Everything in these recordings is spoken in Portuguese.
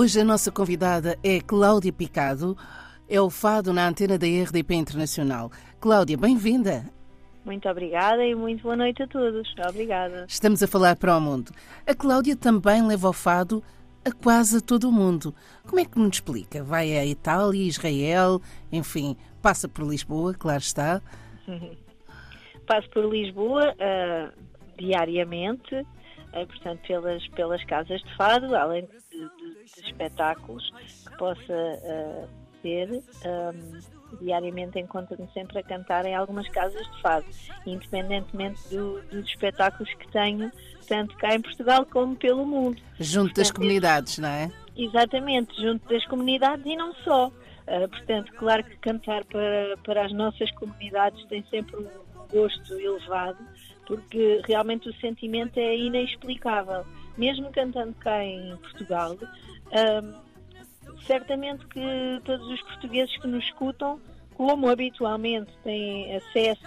Hoje a nossa convidada é Cláudia Picado, é o fado na antena da RDP Internacional. Cláudia, bem-vinda. Muito obrigada e muito boa noite a todos. Obrigada. Estamos a falar para o mundo. A Cláudia também leva o fado a quase todo o mundo. Como é que nos explica? Vai a Itália, Israel, enfim, passa por Lisboa, claro está. Passo por Lisboa uh, diariamente, portanto, pelas, pelas casas de fado, além de, de, de espetáculos que possa uh, ter. Um, diariamente encontro-me sempre a cantar em algumas casas de fado, independentemente do, dos espetáculos que tenho, tanto cá em Portugal como pelo mundo. Junto portanto, das comunidades, não é? Exatamente, junto das comunidades e não só. Uh, portanto, claro que cantar para, para as nossas comunidades tem sempre um gosto elevado, porque realmente o sentimento é inexplicável. Mesmo cantando cá em Portugal, uh, certamente que todos os portugueses que nos escutam, como habitualmente têm acesso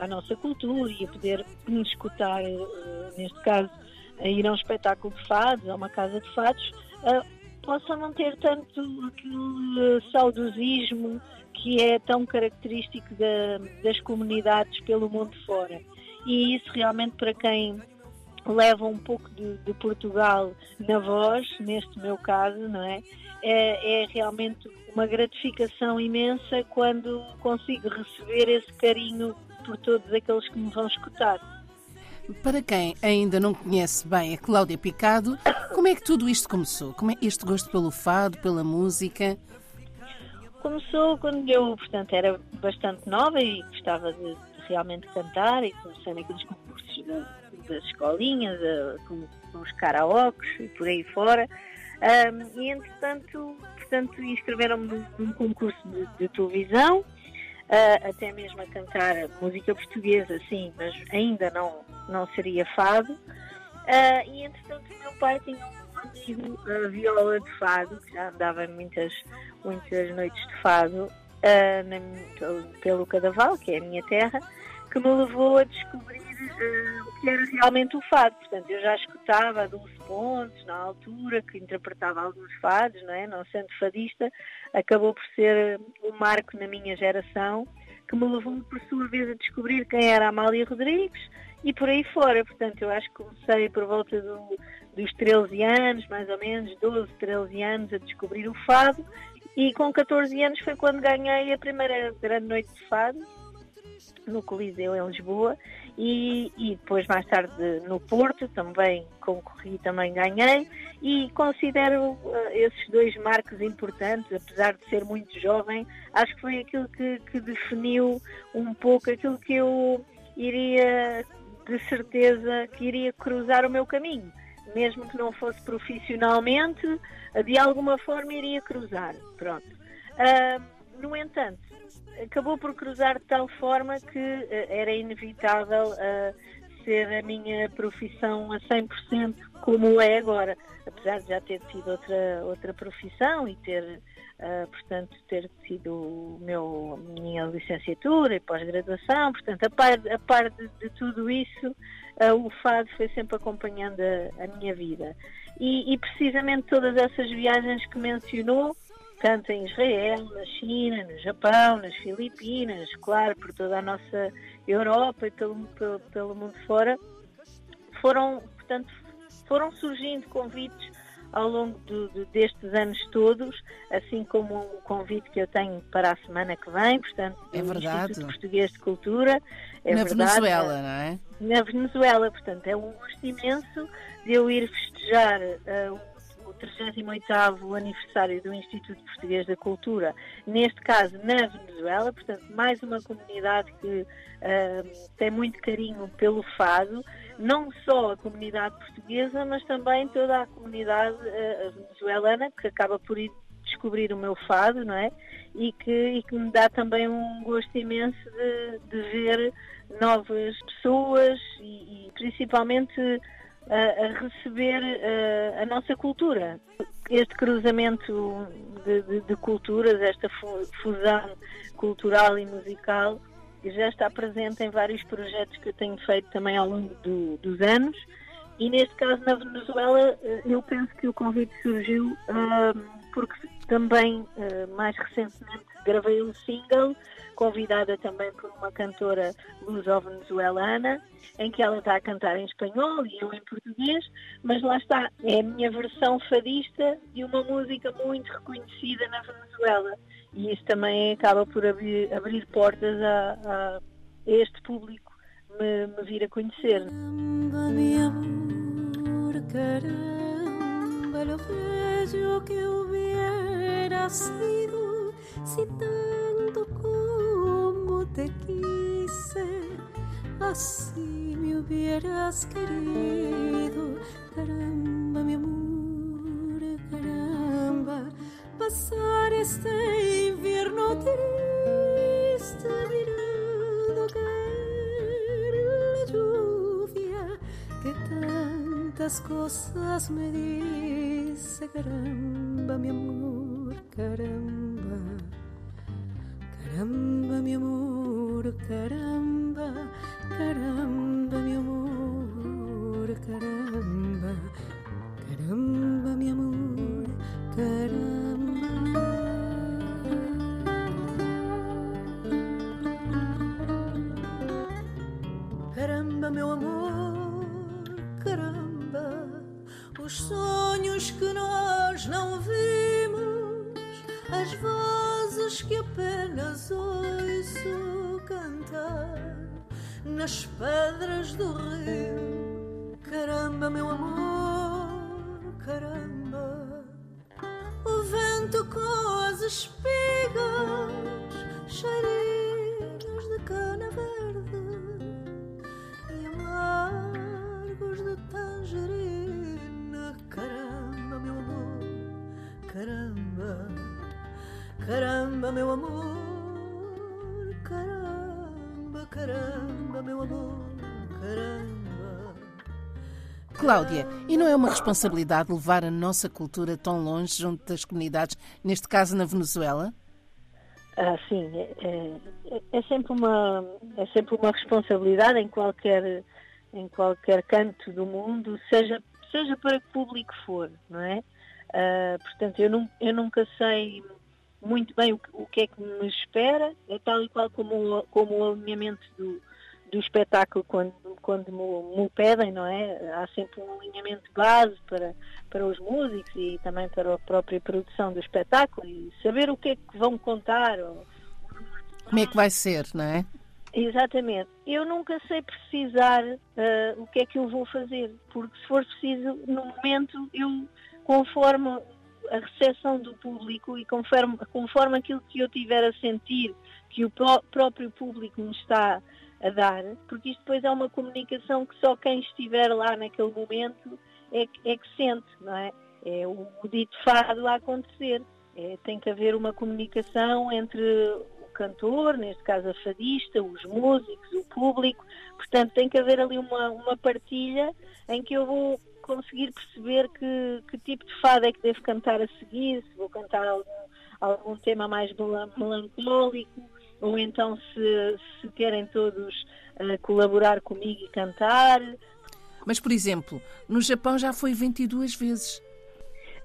à nossa cultura e a poder nos escutar, uh, neste caso, a ir a um espetáculo de fados, a uma casa de fados, uh, possam não ter tanto aquele saudosismo que é tão característico da, das comunidades pelo mundo fora. E isso realmente para quem leva um pouco de, de Portugal na voz, neste meu caso, não é? é? É realmente uma gratificação imensa quando consigo receber esse carinho por todos aqueles que me vão escutar. Para quem ainda não conhece bem a Cláudia Picado, como é que tudo isto começou? Como é este gosto pelo fado, pela música? Começou quando eu, portanto, era bastante nova e gostava de, de realmente cantar e comecei naqueles concursos das escolinhas, com, com, os karaokes e por aí fora. Um, e entretanto, portanto, inscreveram-me num concurso de, de televisão uh, até mesmo a cantar música portuguesa, sim, mas ainda não, não seria fado. Uh, e entretanto, meu pai tinha um amigo uh, viola de fado, que já andava muitas, muitas noites de fado uh, na, pelo Cadaval, que é a minha terra, que me levou a descobrir o que era realmente o fado. Portanto, eu já escutava Dulce Pontes na altura, que interpretava alguns fados, não é? Não sendo fadista, acabou por ser um marco na minha geração, que me levou, por sua vez, a descobrir quem era Amália Rodrigues e por aí fora. Portanto, eu acho que comecei por volta do, dos 13 anos, mais ou menos, 12, 13 anos, a descobrir o fado. E com 14 anos foi quando ganhei a primeira grande noite de fado no Coliseu em Lisboa. E, e depois mais tarde no Porto também concorri, também ganhei. E considero uh, esses dois marcos importantes, apesar de ser muito jovem, acho que foi aquilo que, que definiu um pouco aquilo que eu iria de certeza que iria cruzar o meu caminho, mesmo que não fosse profissionalmente, de alguma forma iria cruzar, pronto. Uh, no entanto, acabou por cruzar de tal forma que uh, era inevitável uh, ser a minha profissão a 100% como é agora, apesar de já ter tido outra, outra profissão e ter, uh, portanto, ter sido meu, minha licenciatura e pós-graduação, portanto, a par, a par de, de tudo isso, o fado foi sempre acompanhando a, a minha vida. E, e precisamente todas essas viagens que mencionou, tanto em Israel, na China, no Japão, nas Filipinas, claro, por toda a nossa Europa e pelo, pelo, pelo mundo fora, foram, portanto, foram surgindo convites ao longo do, do, destes anos todos, assim como o convite que eu tenho para a semana que vem, portanto, é verdade. Instituto Português de Cultura. É na verdade, Venezuela, não é? Na Venezuela, portanto, é um gosto imenso de eu ir festejar uh, 38º aniversário do Instituto Português da Cultura, neste caso na Venezuela, portanto mais uma comunidade que uh, tem muito carinho pelo fado, não só a comunidade portuguesa, mas também toda a comunidade uh, venezuelana, que acaba por ir descobrir o meu fado, não é? E que, e que me dá também um gosto imenso de, de ver novas pessoas e, e principalmente a, receber a, a, nossa cultura. Este cruzamento de, de, de, culturas, esta fusão cultural e musical, já está presente em vários projetos que eu tenho feito também ao longo do, dos anos E neste caso, na Venezuela, eh, eu penso que o convite surgiu uh, porque também, uh, mais recentemente, gravei um single, convidada também por uma cantora luso-venezuelana, em que ela está a cantar em espanhol e eu em português, mas lá está, é a minha versão fadista de uma música muito reconhecida na Venezuela. E isso também acaba por abrir, abrir portas a, a este público me, me vir a conhecer. Así me hubieras querido. Caramba, mi amor, pasar este invierno triste mirando tantas cosas me dice, caramba, mi amor, caramba, caramba, mi amor, caramba, caramba, o vento com as espigas, cheirinhos de cana verde e amargos de tangerina. Caramba, meu amor, caramba, caramba, meu amor, caramba, caramba, meu amor, caramba. Cláudia, e não é uma responsabilidade levar a nossa cultura tão longe junto das comunidades, neste caso na Venezuela? Ah, sim, é, é, é, sempre uma é sempre uma responsabilidade em qualquer em qualquer canto do mundo, seja seja para que público for, não é? Ah, portanto, eu, não, eu nunca sei muito bem o, que- o que é que me espera, é tal e qual como, como o alinhamento do, do espetáculo quando, quando me, pedem, não é? Há sempre um alinhamento base para, para os músicos e também para a própria produção do espetáculo e saber o que é que vão contar. Ou, Como é que vai ser, não é? Exatamente. Eu nunca sei precisar ah, o que é que eu vou fazer, porque se for preciso, no momento, eu, conforme a recepção do público e conforme, conforme aquilo que eu tiver a sentir que o pró- próprio público me está a dar, porque isto depois é uma comunicação que só quem estiver lá naquele momento é, que- é que sente, não é? É o, dito fado a acontecer. É, tem que haver uma comunicação entre o cantor, neste caso a fadista, os músicos, o público. Portanto, tem que haver ali uma, uma partilha em que eu vou conseguir perceber que, que tipo de fado é que devo cantar a seguir, se vou cantar algum, algum tema mais melan- melancólico, ou então se, se querem todos eh, colaborar comigo e cantar. Mas, por exemplo, no Japão já foi 22 vezes.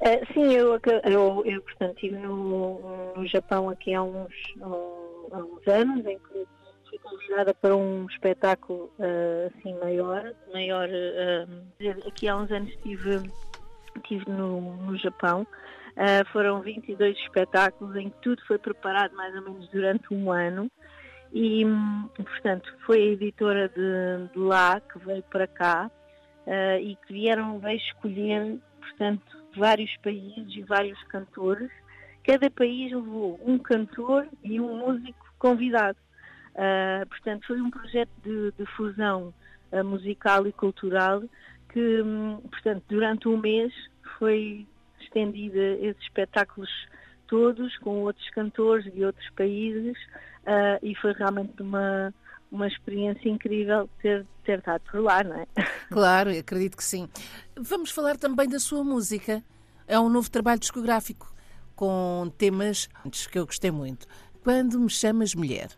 Eh, sim, eu, eu, eu portanto, estive no, no Japão aqui há uns, há uns anos, em que fui convidada para um espetáculo eh, assim maior. maior aqui há uns anos estive, estive no, no Japão. Eh, foram 22 espetáculos em que tudo foi preparado mais ou menos durante um ano. E, portanto, foi a editora de, de lá que veio para cá eh, e que vieram veio escolher, portanto, vários países e vários cantores. Cada país levou um cantor e um músico convidado. Uh, portanto, foi um projeto de, de fusão uh, musical e cultural que, hum, portanto, durante um mês foi estendida esses espetáculos todos com outros cantores de outros países uh, e foi realmente uma, uma experiência incrível ter, ter estado por lá, não é? Claro, acredito que sim. Vamos falar também da sua música. É um novo trabalho discográfico com temas que eu gostei muito. Quando me chamas mulher.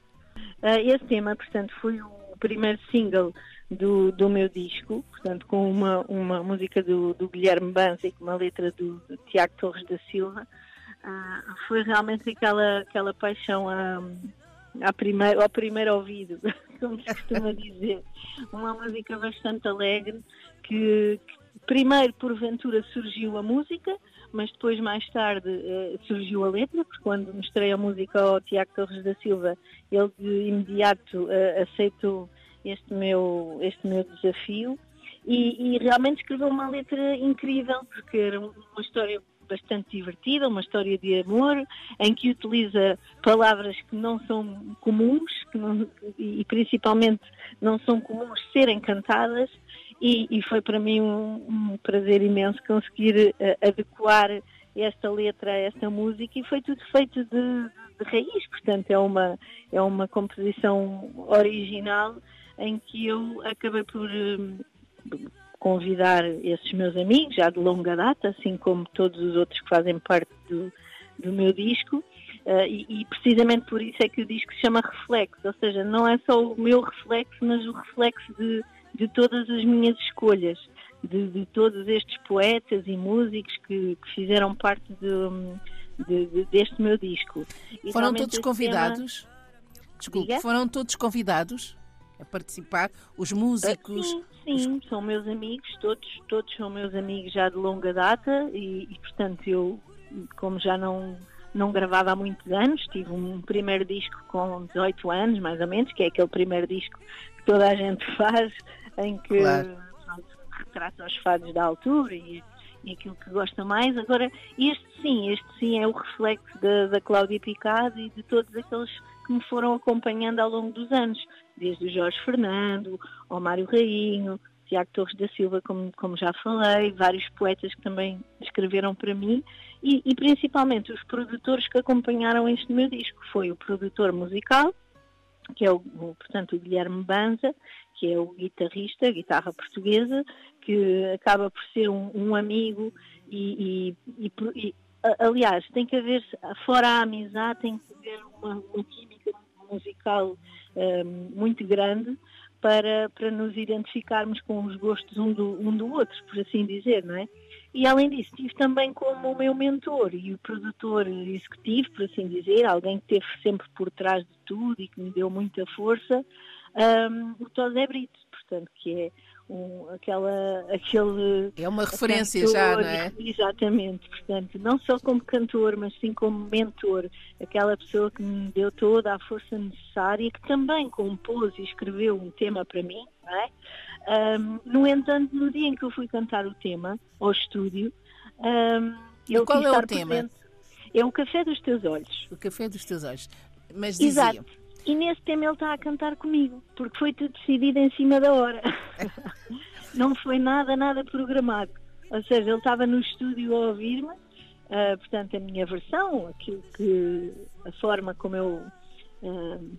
Uh, esse tema, portanto, foi o primeiro single do, do meu disco, portanto, com uma, uma música do, do Guilherme Banza e com uma letra do, do Tiago Torres da Silva, uh, foi realmente aquela, aquela paixão a, a primeiro, ao primeiro ouvido, como se costuma dizer. Uma música bastante alegre que, que primeiro, porventura, surgiu a música, mas depois, mais tarde, uh, surgiu a letra, porque quando mostrei a música ao Tiago Torres da Silva, ele de imediato uh, aceitou este meu, este meu desafio. E, e, realmente escreveu uma letra incrível, porque era uma história bastante divertida, uma história de amor, em que utiliza palavras que não são comuns não, e principalmente não são comuns serem cantadas. E, e foi para mim um, um prazer imenso conseguir uh, adequar esta letra a esta música. E foi tudo feito de, de, raiz, portanto é uma, é uma composição original em que eu acabei por um, convidar esses meus amigos, já de longa data, assim como todos os outros que fazem parte do, do meu disco, uh, e, e, precisamente por isso é que o disco se chama Reflexo, ou seja, não é só o meu reflexo, mas o reflexo de de todas as minhas escolhas, de, de todos estes poetas e músicos que, que fizeram parte de, deste meu disco. E foram todos convidados? Tema... Desculpe, Diga? foram todos convidados a participar? Os músicos? Sim, sim os... são meus amigos, todos, todos são meus amigos já de longa data e, e portanto eu, como já não não gravava há muitos anos, tive um primeiro disco com 18 anos, mais ou menos, que é aquele primeiro disco que toda a gente faz, em que claro. retrata os fados da altura e, e, aquilo que gosta mais. Agora, este sim, este sim é o reflexo da, da Cláudia Picado e de todos aqueles que me foram acompanhando ao longo dos anos, desde o Jorge Fernando, ao Mário Rainho, Tiago Torres da Silva, como, como já falei, vários poetas que também escreveram para mim e, e, principalmente os produtores que acompanharam este meu disco. Foi o produtor musical, que é o, portanto, o Guilherme Banza, que é o guitarrista, guitarra portuguesa, que acaba por ser um, um amigo e, e, e, aliás, tem que haver, fora a amizade, tem que haver uma, uma química musical um, muito grande para, para nos identificarmos com os gostos um do, um do outro, por assim dizer, não é? E além disso, tive também como o meu mentor e o produtor executivo, por assim dizer, alguém que esteve sempre por trás de tudo e que me deu muita força, um, o Tosé Brito, portanto, que é um, aquela, aquele... É uma referência cantor, já, não é? Exatamente, portanto, não só como cantor, mas sim como mentor, aquela pessoa que me deu toda a força necessária, que também compôs e escreveu um tema para mim, não é? Um, no entanto, no dia em que eu fui cantar o tema ao estúdio, um, eu qual é o tema? Presente. É o Café dos Teus Olhos. O Café dos Teus Olhos. Mas dizia... Exato. E nesse tema ele está a cantar comigo, porque foi tudo decidido em cima da hora. não foi nada, nada programado. Ou seja, ele estava no estúdio a ouvir-me, uh, portanto, a minha versão, aquilo que. a forma como eu uh,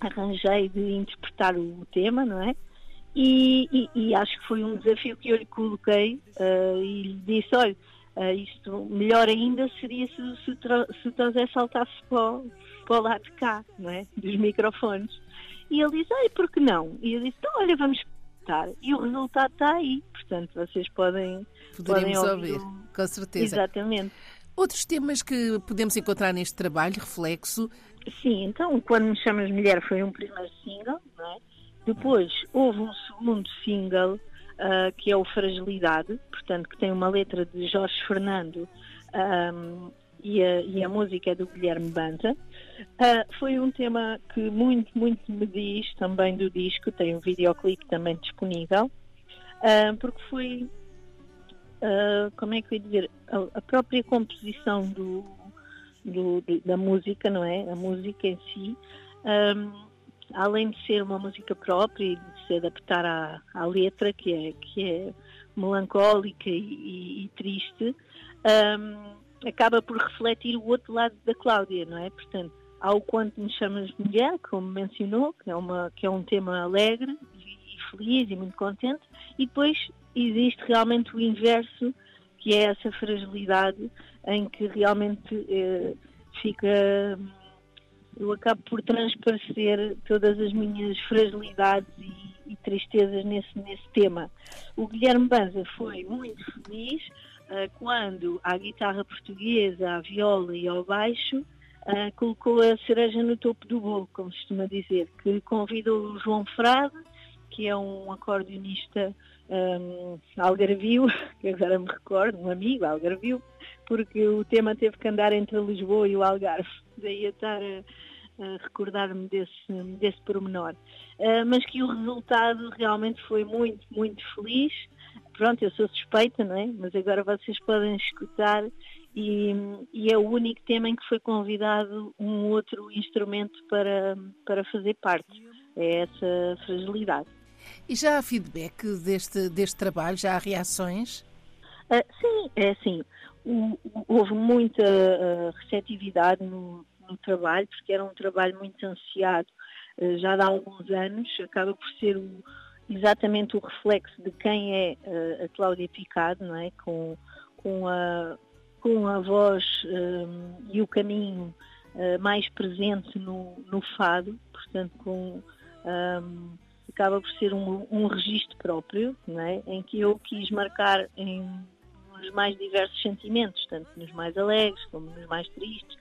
arranjei de interpretar o tema, não é? E, e, e, acho que foi um desafio que eu lhe coloquei uh, e lhe disse: olha, isto melhor ainda seria se, se, se o Tosé saltasse para, para o lado de cá, não é? Dos microfones. E ele disse, ai, por que não? E eu disse, então, olha, vamos tentar. E o resultado está aí, portanto, vocês podem, podem ouvir. ouvir com certeza. Exatamente. Outros temas que podemos encontrar neste trabalho, reflexo? Sim, então, Quando Me Chamas Mulher foi um primeiro single, não é? Depois houve um segundo single, uh, que é o Fragilidade, portanto, que tem uma letra de Jorge Fernando um, e, a, e, a, música é do Guilherme Banta. Uh, foi um tema que muito, muito me diz também do disco, tem um videoclipe também disponível, uh, porque foi, uh, como é que eu ia dizer, a, a própria composição do, do, da música, não é? A música em si, um, além de ser uma música própria e de se adaptar à, à letra, que é, que é melancólica e, e, triste, um, acaba por refletir o outro lado da Cláudia, não é? Portanto, há o Quanto Me Chamas Mulher, como mencionou, que é, uma, que é um tema alegre e feliz e muito contente, e depois existe realmente o inverso, que é essa fragilidade em que realmente eh, fica. Eu acabo por transparecer todas as minhas fragilidades e, e tristezas nesse, nesse tema. O Guilherme Banza foi muito feliz uh, quando à guitarra portuguesa, à viola e ao baixo uh, colocou a cereja no topo do bolo, como se costuma dizer, que convidou o João Frade, que é um acordeonista um, algarvio, que agora me recordo, um amigo algarvio, porque o tema teve que andar entre Lisboa e o Algarve, daí a estar a, a recordar-me desse, desse pormenor. Uh, mas que o resultado realmente foi muito, muito feliz. Pronto, eu sou suspeita, não é? Mas agora vocês podem escutar e, e, é o único tema em que foi convidado um outro instrumento para, para fazer parte. É essa fragilidade. E já há feedback deste, deste trabalho? Já há reações? Uh, sim, é assim. houve muita uh, receptividade no, no, trabalho, porque era um trabalho muito ansiado uh, já há alguns anos. Acaba por ser o, exatamente o reflexo de quem é a Cláudia Picado, não é? Com, com, a, com a voz um, e o caminho mais presente no, no fado, portanto, com. Um, acaba por ser um, um registro próprio, é? em que eu quis marcar em nos mais diversos sentimentos, tanto nos mais alegres como nos mais tristes.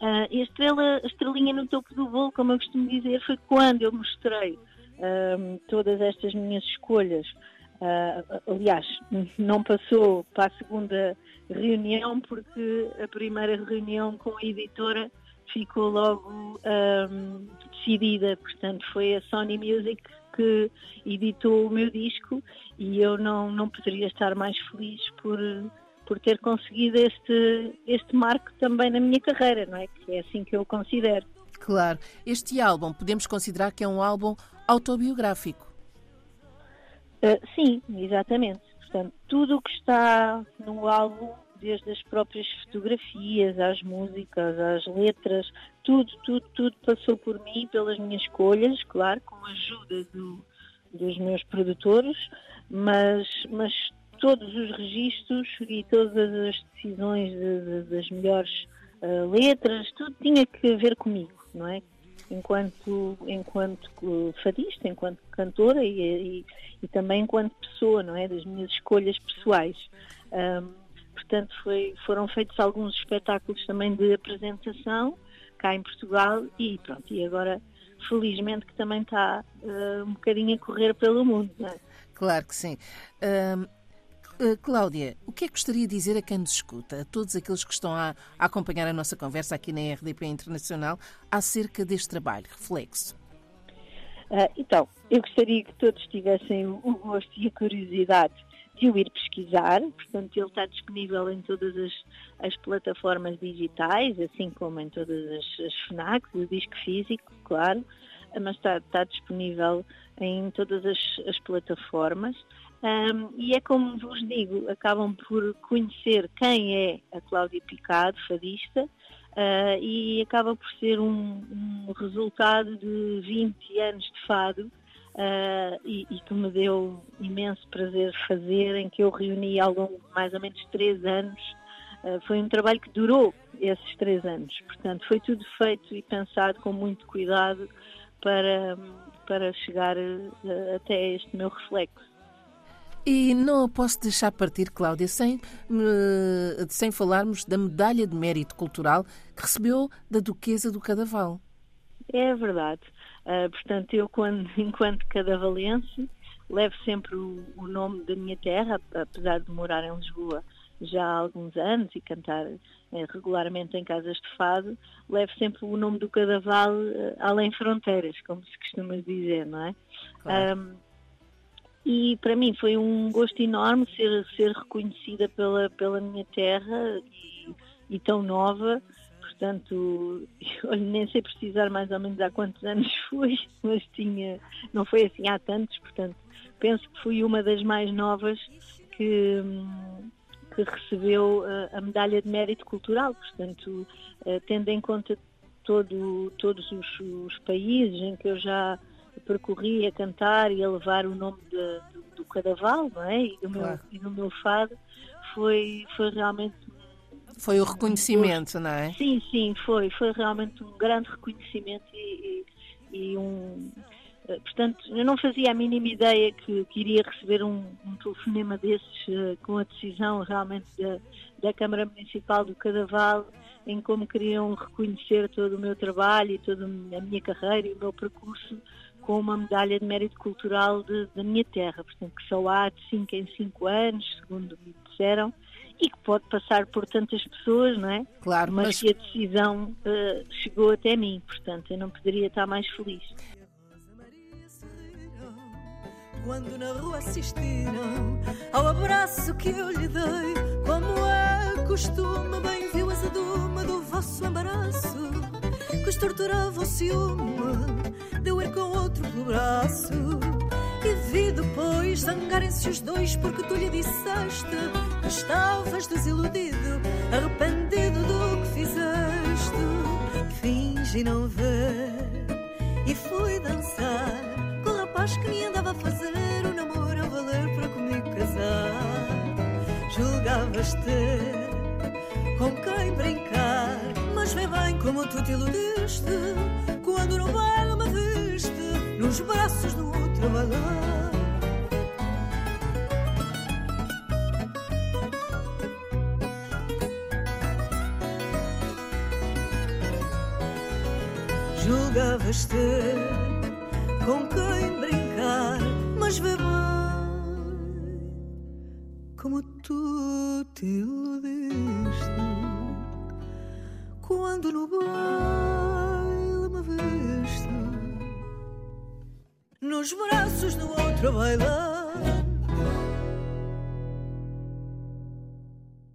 Uh, a, estrela, a estrelinha no topo do bolo, como eu costumo dizer, foi quando eu mostrei uh, todas estas minhas escolhas. Uh, aliás, não passou para a segunda reunião, porque a primeira reunião com a editora ficou logo um, decidida. Portanto, foi a Sony Music que editou o meu disco e eu não, não poderia estar mais feliz por, por ter conseguido este, este marco também na minha carreira, não é? Que é assim que eu considero. Claro. Este álbum podemos considerar que é um álbum autobiográfico. Uh, sim, exatamente. Portanto, tudo o que está no álbum desde as próprias fotografias, às músicas, às letras, tudo, tudo, tudo passou por mim, pelas minhas escolhas, claro, com a ajuda do, dos meus produtores, mas, mas todos os registros e todas as decisões de, de, das melhores uh, letras, tudo tinha que ver comigo, não é? Enquanto, enquanto fadista, enquanto cantora e, e, e, também enquanto pessoa, não é? Das minhas escolhas pessoais. Um, Portanto, foi, foram feitos alguns espetáculos também de apresentação cá em Portugal e pronto, e agora felizmente que também está uh, um bocadinho a correr pelo mundo. É? Claro que sim. Uh, uh, Cláudia, o que é que gostaria de dizer a quem nos escuta, a todos aqueles que estão a, a acompanhar a nossa conversa aqui na RDP Internacional acerca deste trabalho, Reflexo? Uh, então, eu gostaria que todos tivessem o gosto e a curiosidade de o ir pesquisar, portanto ele está disponível em todas as, as plataformas digitais, assim como em todas as, as FNACs, o disco físico, claro, mas está, está disponível em todas as, as plataformas. Um, e é como vos digo, acabam por conhecer quem é a Cláudia Picado, fadista, uh, e acaba por ser um, um resultado de 20 anos de fado uh, e, e, que me deu imenso prazer fazer, em que eu reuni ao longo de mais ou menos três anos. Uh, foi um trabalho que durou esses três anos, portanto, foi tudo feito e pensado com muito cuidado para, para chegar uh, até este meu reflexo. E não posso deixar partir, Cláudia, sem, sem falarmos da medalha de mérito cultural que recebeu da Duquesa do Cadaval. É verdade. Uh, portanto, eu, quando, enquanto cadavalense, levo sempre o, o, nome da minha terra, apesar de morar em Lisboa já há alguns anos e cantar eh, regularmente em casas de fado, levo sempre o nome do cadaval uh, além fronteiras, como se costuma dizer, não é? Claro. Um, e para mim foi um gosto enorme ser, ser reconhecida pela, pela minha terra e, e tão nova portanto, eu nem sei precisar mais ou menos há quantos anos foi, mas tinha, não foi assim há tantos, portanto, penso que fui uma das mais novas que, que recebeu a, a medalha de mérito cultural, portanto, eh, tendo em conta todo, todos os, os, países em que eu já percorri a cantar e a levar o nome de, do, do Cadaval, não é? E do, claro. meu, e do meu fado, foi, foi realmente foi o reconhecimento, não é? Sim, sim, foi. Foi realmente um grande reconhecimento e, e, e um, Uh, portanto, eu não fazia a mínima ideia que, que iria receber um, um telefonema desses uh, com a decisão realmente da, da Câmara Municipal do Cadaval em como queriam reconhecer todo o meu trabalho e toda a minha carreira e o meu percurso com uma medalha de mérito cultural de, da minha terra, portanto, que só há de 5 em 5 anos, segundo me disseram, e que pode passar por tantas pessoas, não é? Claro, mas, mas... que a decisão uh, chegou até mim, portanto, eu não poderia estar mais feliz. Quando na rua assistiram ao abraço que eu lhe dei, como é costume, bem viu a azedume do vosso embaraço, que os torturava o ciúme, deu ir com outro pelo braço. Vi depois zangarem-se os dois porque tu lhe disseste que estavas desiludido, arrependido do que fizeste. Fingi não ver e fui dançar com o rapaz que me andava a fazer o namoro a valer para comigo casar. Julgavas ter com quem brincar, mas vê bem como tu te iludiste quando no baile me viste nos braços do outro balão. Julgavas ter com quem brincar, mas vê bem como tu te iludiste quando no baile me viste nos braços do outro bailar.